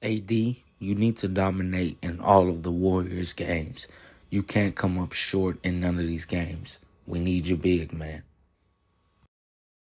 AD, you need to dominate in all of the Warriors games. You can't come up short in none of these games. We need your big, man.